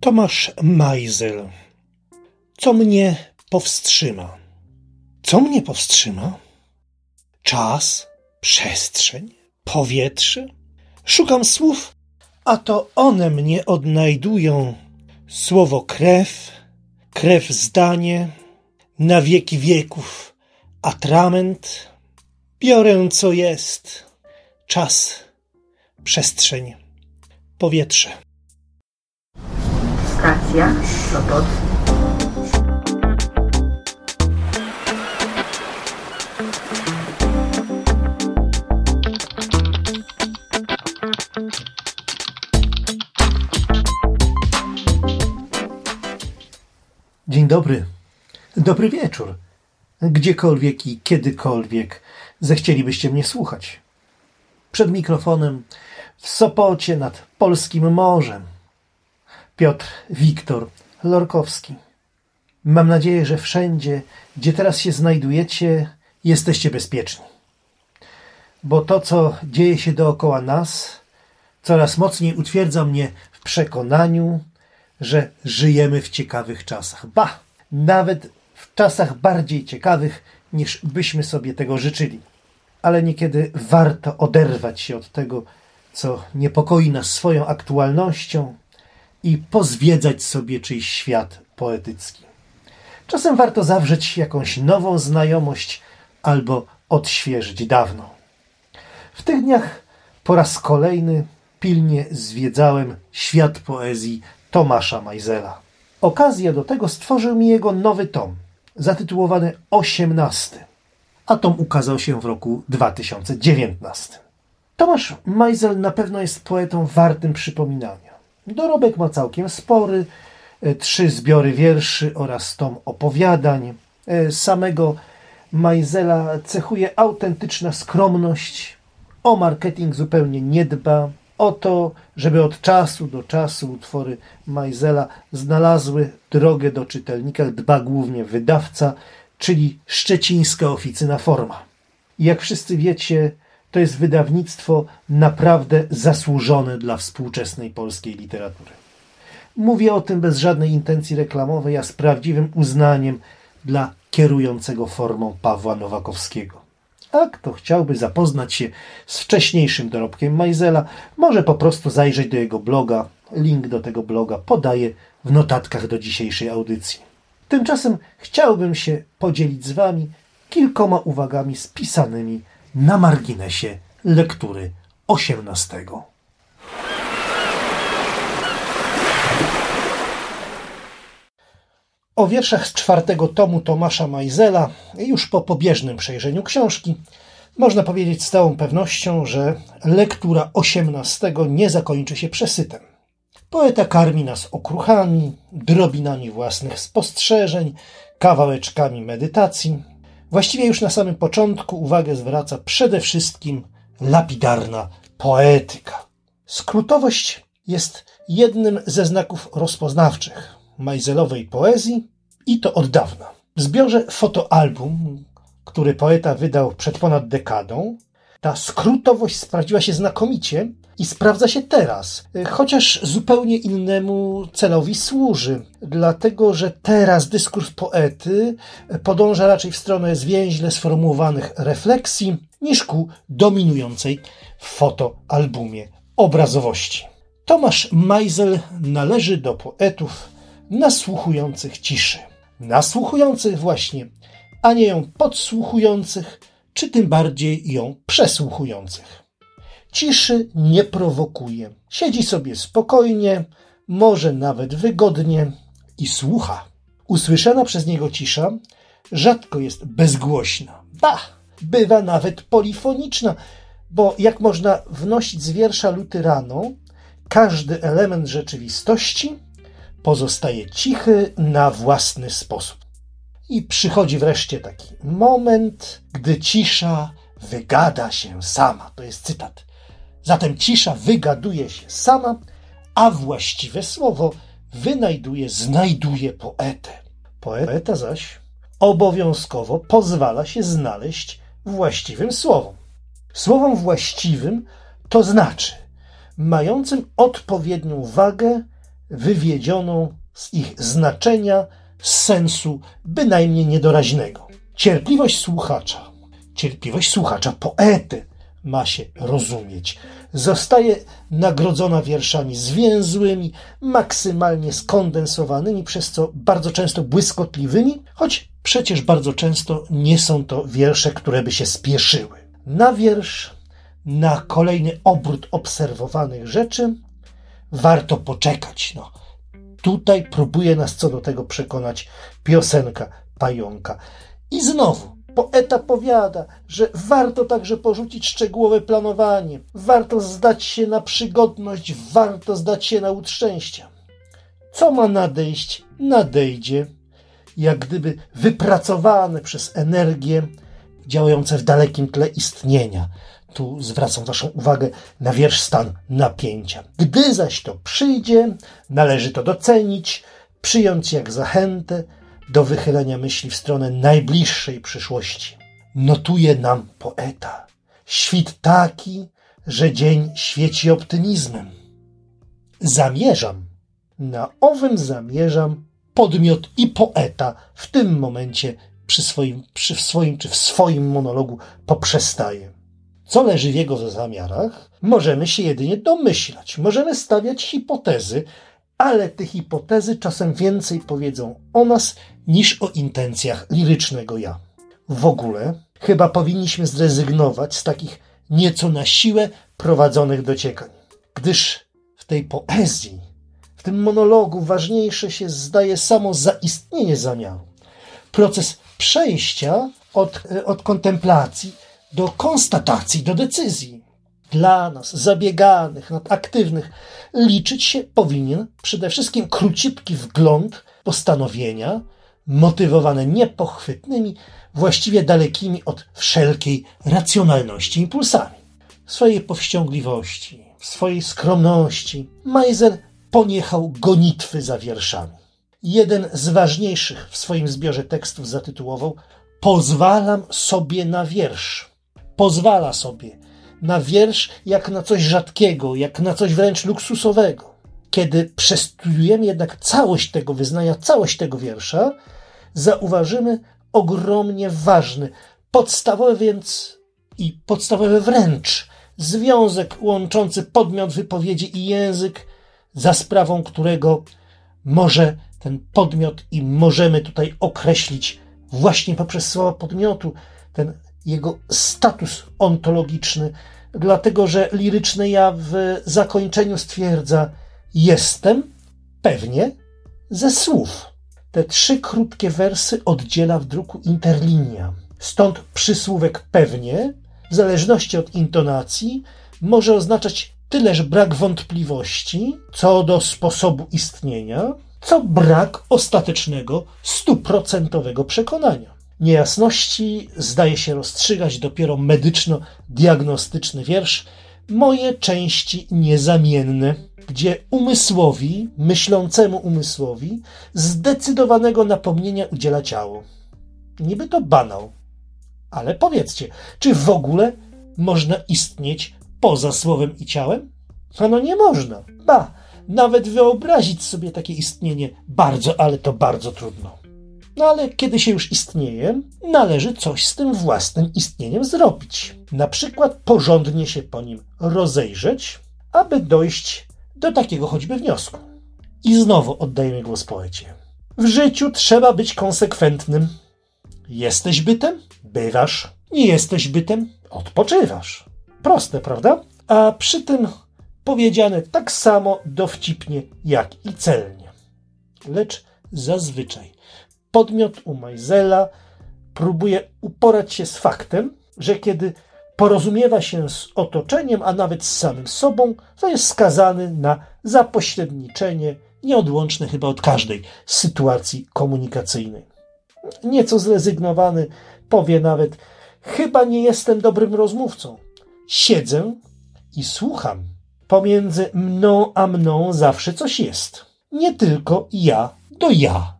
Tomasz Majzel. Co mnie powstrzyma? Co mnie powstrzyma? Czas, przestrzeń, powietrze. Szukam słów, a to one mnie odnajdują. Słowo krew, krew zdanie, na wieki wieków atrament. Biorę co jest. Czas, przestrzeń, powietrze. Stacja Sopot. Dzień dobry. Dobry wieczór. Gdziekolwiek i kiedykolwiek zechcielibyście mnie słuchać. Przed mikrofonem w Sopocie nad polskim morzem. Piotr Wiktor Lorkowski. Mam nadzieję, że wszędzie, gdzie teraz się znajdujecie, jesteście bezpieczni. Bo to, co dzieje się dookoła nas, coraz mocniej utwierdza mnie w przekonaniu, że żyjemy w ciekawych czasach. Ba, nawet w czasach bardziej ciekawych, niż byśmy sobie tego życzyli. Ale niekiedy warto oderwać się od tego, co niepokoi nas swoją aktualnością i pozwiedzać sobie czyjś świat poetycki. Czasem warto zawrzeć jakąś nową znajomość albo odświeżyć dawną. W tych dniach po raz kolejny pilnie zwiedzałem świat poezji Tomasza Majzela. Okazję do tego stworzył mi jego nowy tom, zatytułowany Osiemnasty, a tom ukazał się w roku 2019. Tomasz Majzel na pewno jest poetą wartym przypominania. Dorobek ma całkiem spory, e, trzy zbiory wierszy oraz tom opowiadań. E, Samego Majzela cechuje autentyczna skromność, o marketing zupełnie nie dba, o to, żeby od czasu do czasu utwory Majzela znalazły drogę do czytelnika, dba głównie wydawca, czyli szczecińska oficyna Forma. Jak wszyscy wiecie, to jest wydawnictwo naprawdę zasłużone dla współczesnej polskiej literatury. Mówię o tym bez żadnej intencji reklamowej, a z prawdziwym uznaniem dla kierującego formą Pawła Nowakowskiego. A kto chciałby zapoznać się z wcześniejszym dorobkiem Majzela, może po prostu zajrzeć do jego bloga. Link do tego bloga podaję w notatkach do dzisiejszej audycji. Tymczasem chciałbym się podzielić z Wami kilkoma uwagami spisanymi na marginesie lektury 18. O wierszach z czwartego tomu Tomasza Majzela, już po pobieżnym przejrzeniu książki, można powiedzieć z całą pewnością, że lektura osiemnastego nie zakończy się przesytem. Poeta karmi nas okruchami, drobinami własnych spostrzeżeń, kawałeczkami medytacji. Właściwie już na samym początku uwagę zwraca przede wszystkim lapidarna poetyka. Skrótowość jest jednym ze znaków rozpoznawczych Majzelowej poezji i to od dawna. W zbiorze fotoalbum, który poeta wydał przed ponad dekadą, ta skrótowość sprawdziła się znakomicie i sprawdza się teraz, chociaż zupełnie innemu celowi służy, dlatego że teraz dyskurs poety podąża raczej w stronę zwięźle sformułowanych refleksji niż ku dominującej w fotoalbumie obrazowości. Tomasz Majzel należy do poetów nasłuchujących ciszy. Nasłuchujących właśnie, a nie ją podsłuchujących, czy tym bardziej ją przesłuchujących. Ciszy nie prowokuje. Siedzi sobie spokojnie, może nawet wygodnie i słucha. Usłyszana przez niego cisza rzadko jest bezgłośna. Ba, bywa nawet polifoniczna, bo jak można wnosić z wiersza Lutyraną, każdy element rzeczywistości pozostaje cichy na własny sposób. I przychodzi wreszcie taki moment, gdy cisza wygada się sama. To jest cytat. Zatem cisza wygaduje się sama, a właściwe słowo wynajduje, znajduje poetę. Poeta zaś obowiązkowo pozwala się znaleźć właściwym słowom. Słowom właściwym to znaczy mającym odpowiednią wagę wywiedzioną z ich znaczenia, sensu bynajmniej niedoraźnego. Cierpliwość słuchacza, cierpliwość słuchacza poety ma się rozumieć. Zostaje nagrodzona wierszami zwięzłymi, maksymalnie skondensowanymi, przez co bardzo często błyskotliwymi, choć przecież bardzo często nie są to wiersze, które by się spieszyły. Na wiersz, na kolejny obrót obserwowanych rzeczy warto poczekać. No, tutaj próbuje nas co do tego przekonać piosenka pająka. I znowu, poeta powiada, że warto także porzucić szczegółowe planowanie, warto zdać się na przygodność, warto zdać się na łód szczęścia. Co ma nadejść, nadejdzie, jak gdyby wypracowane przez energię działające w dalekim tle istnienia. Tu zwracam Waszą uwagę na wiersz stan napięcia. Gdy zaś to przyjdzie, należy to docenić, przyjąć jak zachętę do wychylenia myśli w stronę najbliższej przyszłości. Notuje nam poeta. Świt taki, że dzień świeci optymizmem. Zamierzam, na owym zamierzam podmiot i poeta w tym momencie przy swoim, przy swoim czy w swoim monologu poprzestaje. Co leży w jego zamiarach, możemy się jedynie domyślać, możemy stawiać hipotezy, ale te hipotezy czasem więcej powiedzą o nas niż o intencjach lirycznego ja. W ogóle chyba powinniśmy zrezygnować z takich nieco na siłę prowadzonych dociekań, gdyż w tej poezji, w tym monologu ważniejsze się zdaje samo zaistnienie zamiaru. Proces przejścia od, od kontemplacji do konstatacji, do decyzji. Dla nas, zabieganych, aktywnych, liczyć się powinien przede wszystkim króciutki wgląd postanowienia, motywowane niepochwytnymi, właściwie dalekimi od wszelkiej racjonalności impulsami. W swojej powściągliwości, w swojej skromności, Majzer poniechał gonitwy za wierszami. Jeden z ważniejszych w swoim zbiorze tekstów zatytułował Pozwalam sobie na wiersz. Pozwala sobie na wiersz jak na coś rzadkiego, jak na coś wręcz luksusowego. Kiedy przestudiujemy jednak całość tego wyznania, całość tego wiersza, zauważymy ogromnie ważny, podstawowy więc i podstawowy wręcz związek łączący podmiot wypowiedzi i język, za sprawą którego może ten podmiot i możemy tutaj określić właśnie poprzez słowa podmiotu ten jego status ontologiczny, dlatego że liryczne ja w zakończeniu stwierdza jestem pewnie ze słów. Te trzy krótkie wersy oddziela w druku interlinia. Stąd przysłówek pewnie, w zależności od intonacji, może oznaczać tyleż brak wątpliwości co do sposobu istnienia, co brak ostatecznego, stuprocentowego przekonania. Niejasności zdaje się rozstrzygać dopiero medyczno-diagnostyczny wiersz Moje części niezamienne, gdzie umysłowi, myślącemu umysłowi, zdecydowanego napomnienia udziela ciało. Niby to banał, ale powiedzcie, czy w ogóle można istnieć poza słowem i ciałem? Ano nie można. Ba, nawet wyobrazić sobie takie istnienie bardzo, ale to bardzo trudno. No ale kiedy się już istnieje, należy coś z tym własnym istnieniem zrobić. Na przykład porządnie się po nim rozejrzeć, aby dojść do takiego choćby wniosku. I znowu oddajemy głos poecie. W życiu trzeba być konsekwentnym. Jesteś bytem? Bywasz. Nie jesteś bytem? Odpoczywasz. Proste, prawda? A przy tym powiedziane tak samo dowcipnie jak i celnie. Lecz zazwyczaj podmiot u Majzela próbuje uporać się z faktem, że kiedy porozumiewa się z otoczeniem, a nawet z samym sobą, to jest skazany na zapośredniczenie, nieodłączne chyba od każdej sytuacji komunikacyjnej. Nieco zrezygnowany powie nawet: Chyba nie jestem dobrym rozmówcą. Siedzę i słucham. Pomiędzy mną a mną zawsze coś jest. Nie tylko ja do ja.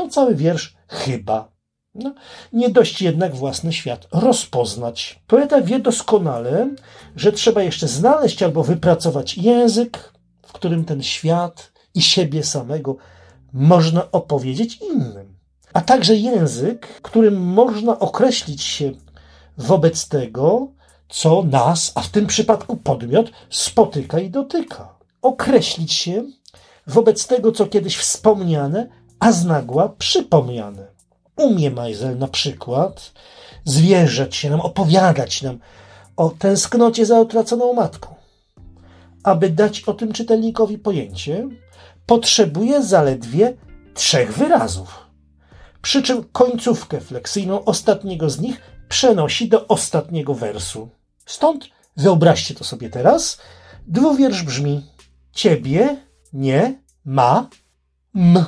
To cały wiersz chyba. No, nie dość jednak własny świat rozpoznać. Poeta wie doskonale, że trzeba jeszcze znaleźć albo wypracować język, w którym ten świat i siebie samego można opowiedzieć innym. A także język, którym można określić się wobec tego, co nas, a w tym przypadku podmiot, spotyka i dotyka. Określić się wobec tego, co kiedyś wspomniane, a z nagła przypomniane. Umie Majzel na przykład zwierzać się nam, opowiadać nam o tęsknocie za utraconą matką. Aby dać o tym czytelnikowi pojęcie, potrzebuje zaledwie trzech wyrazów. Przy czym końcówkę fleksyjną ostatniego z nich przenosi do ostatniego wersu. Stąd wyobraźcie to sobie teraz. Dwuwiersz brzmi: Ciebie nie ma m.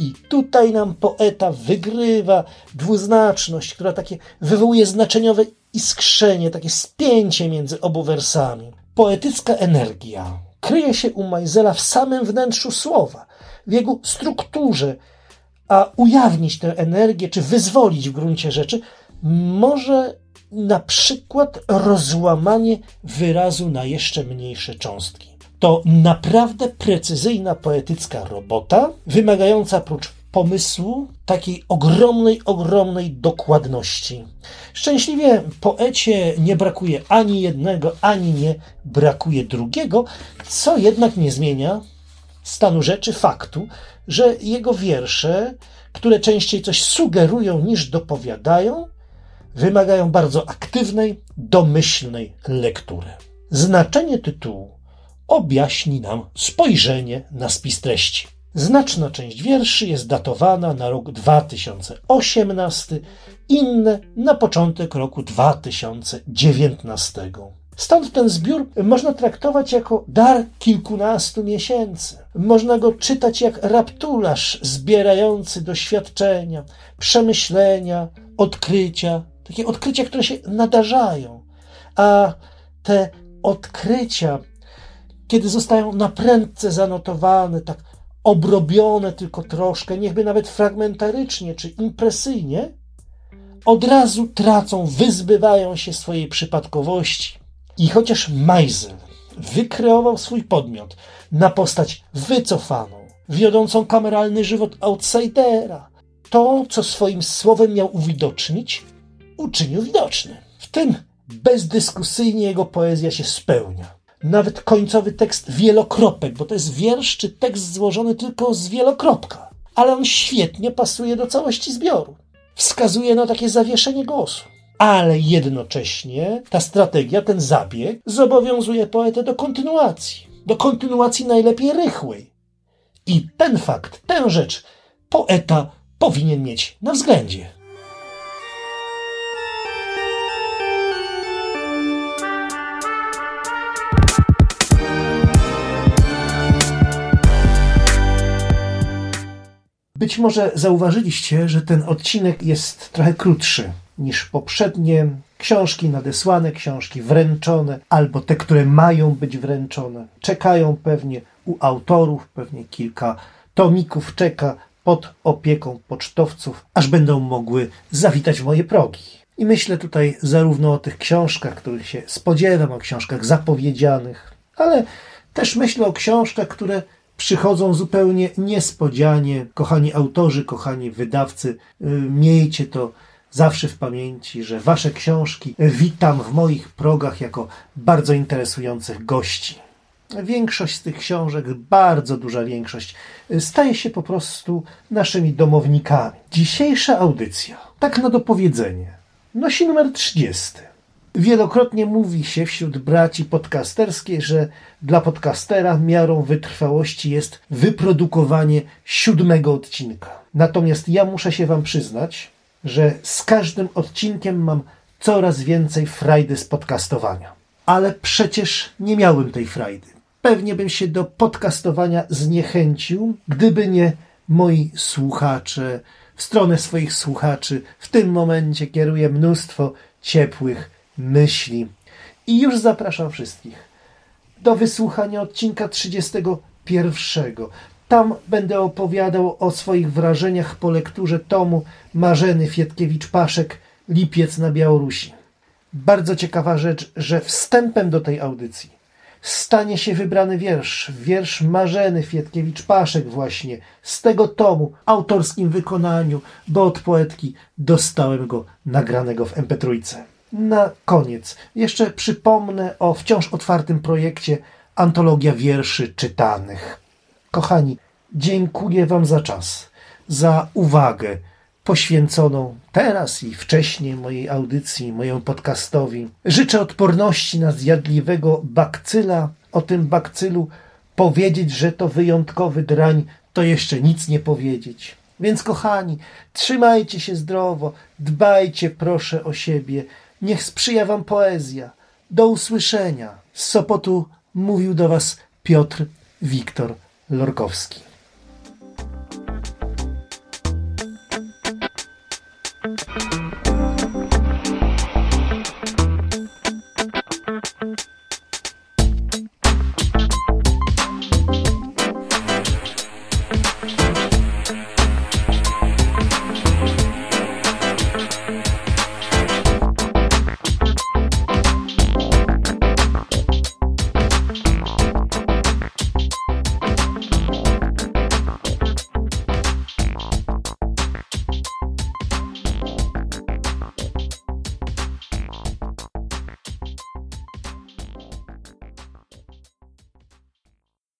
I tutaj nam poeta wygrywa dwuznaczność, która takie wywołuje znaczeniowe iskrzenie, takie spięcie między obu wersami. Poetycka energia kryje się u Majzela w samym wnętrzu słowa, w jego strukturze, a ujawnić tę energię, czy wyzwolić w gruncie rzeczy, może na przykład rozłamanie wyrazu na jeszcze mniejsze cząstki. To naprawdę precyzyjna poetycka robota, wymagająca prócz pomysłu takiej ogromnej, ogromnej dokładności. Szczęśliwie poecie nie brakuje ani jednego, ani nie brakuje drugiego, co jednak nie zmienia stanu rzeczy, faktu, że jego wiersze, które częściej coś sugerują niż dopowiadają, wymagają bardzo aktywnej, domyślnej lektury. Znaczenie tytułu objaśni nam spojrzenie na spis treści. Znaczna część wierszy jest datowana na rok 2018, inne na początek roku 2019. Stąd ten zbiór można traktować jako dar kilkunastu miesięcy. Można go czytać jak raptularz zbierający doświadczenia, przemyślenia, odkrycia, takie odkrycia, które się nadarzają. A te odkrycia, kiedy zostają na prędce zanotowane, tak obrobione tylko troszkę, niechby nawet fragmentarycznie czy impresyjnie, od razu tracą, wyzbywają się swojej przypadkowości. I chociaż Meisel wykreował swój podmiot na postać wycofaną, wiodącą kameralny żywot outsidera, to, co swoim słowem miał uwidocznić, uczynił widoczny. W tym bezdyskusyjnie jego poezja się spełnia. Nawet końcowy tekst wielokropek, bo to jest wiersz czy tekst złożony tylko z wielokropka, ale on świetnie pasuje do całości zbioru. Wskazuje na takie zawieszenie głosu. Ale jednocześnie ta strategia, ten zabieg zobowiązuje poetę do kontynuacji. Do kontynuacji najlepiej rychłej. I ten fakt, tę rzecz poeta powinien mieć na względzie. Być może zauważyliście, że ten odcinek jest trochę krótszy niż poprzednie książki nadesłane, książki wręczone, albo te, które mają być wręczone. Czekają pewnie u autorów, pewnie kilka tomików czeka pod opieką pocztowców, aż będą mogły zawitać moje progi. I myślę tutaj zarówno o tych książkach, których się spodziewam, o książkach zapowiedzianych, ale też myślę o książkach, które przychodzą zupełnie niespodzianie. Kochani autorzy, kochani wydawcy, y, miejcie to zawsze w pamięci, że Wasze książki witam w moich progach jako bardzo interesujących gości. Większość z tych książek, bardzo duża większość, staje się po prostu naszymi domownikami. Dzisiejsza audycja, tak na dopowiedzenie, nosi numer 30. Wielokrotnie mówi się wśród braci podcasterskiej, że dla podcastera miarą wytrwałości jest wyprodukowanie siódmego odcinka. Natomiast ja muszę się Wam przyznać, że z każdym odcinkiem mam coraz więcej frajdy z podcastowania. Ale przecież nie miałem tej frajdy. Pewnie bym się do podcastowania zniechęcił, gdyby nie moi słuchacze. W stronę swoich słuchaczy w tym momencie kieruję mnóstwo ciepłych myśli. I już zapraszam wszystkich do wysłuchania odcinka 31. Tam będę opowiadał o swoich wrażeniach po lekturze tomu Marzeny Fietkiewicz-Paszek Lipiec na Białorusi. Bardzo ciekawa rzecz, że wstępem do tej audycji stanie się wybrany wiersz, wiersz Marzeny Fietkiewicz-Paszek właśnie, z tego tomu, autorskim wykonaniu, bo od poetki dostałem go nagranego w MP3. Na koniec jeszcze przypomnę o wciąż otwartym projekcie Antologia Wierszy Czytanych. Kochani, dziękuję Wam za czas, za uwagę poświęconą teraz i wcześniej mojej audycji, mojemu podcastowi. Życzę odporności na zjadliwego bakcyla. O tym bakcylu powiedzieć, że to wyjątkowy drań, to jeszcze nic nie powiedzieć. Więc kochani, trzymajcie się zdrowo, dbajcie proszę o siebie. Niech sprzyja wam poezja. Do usłyszenia. Z Sopotu mówił do was Piotr Wiktor Lorkowski.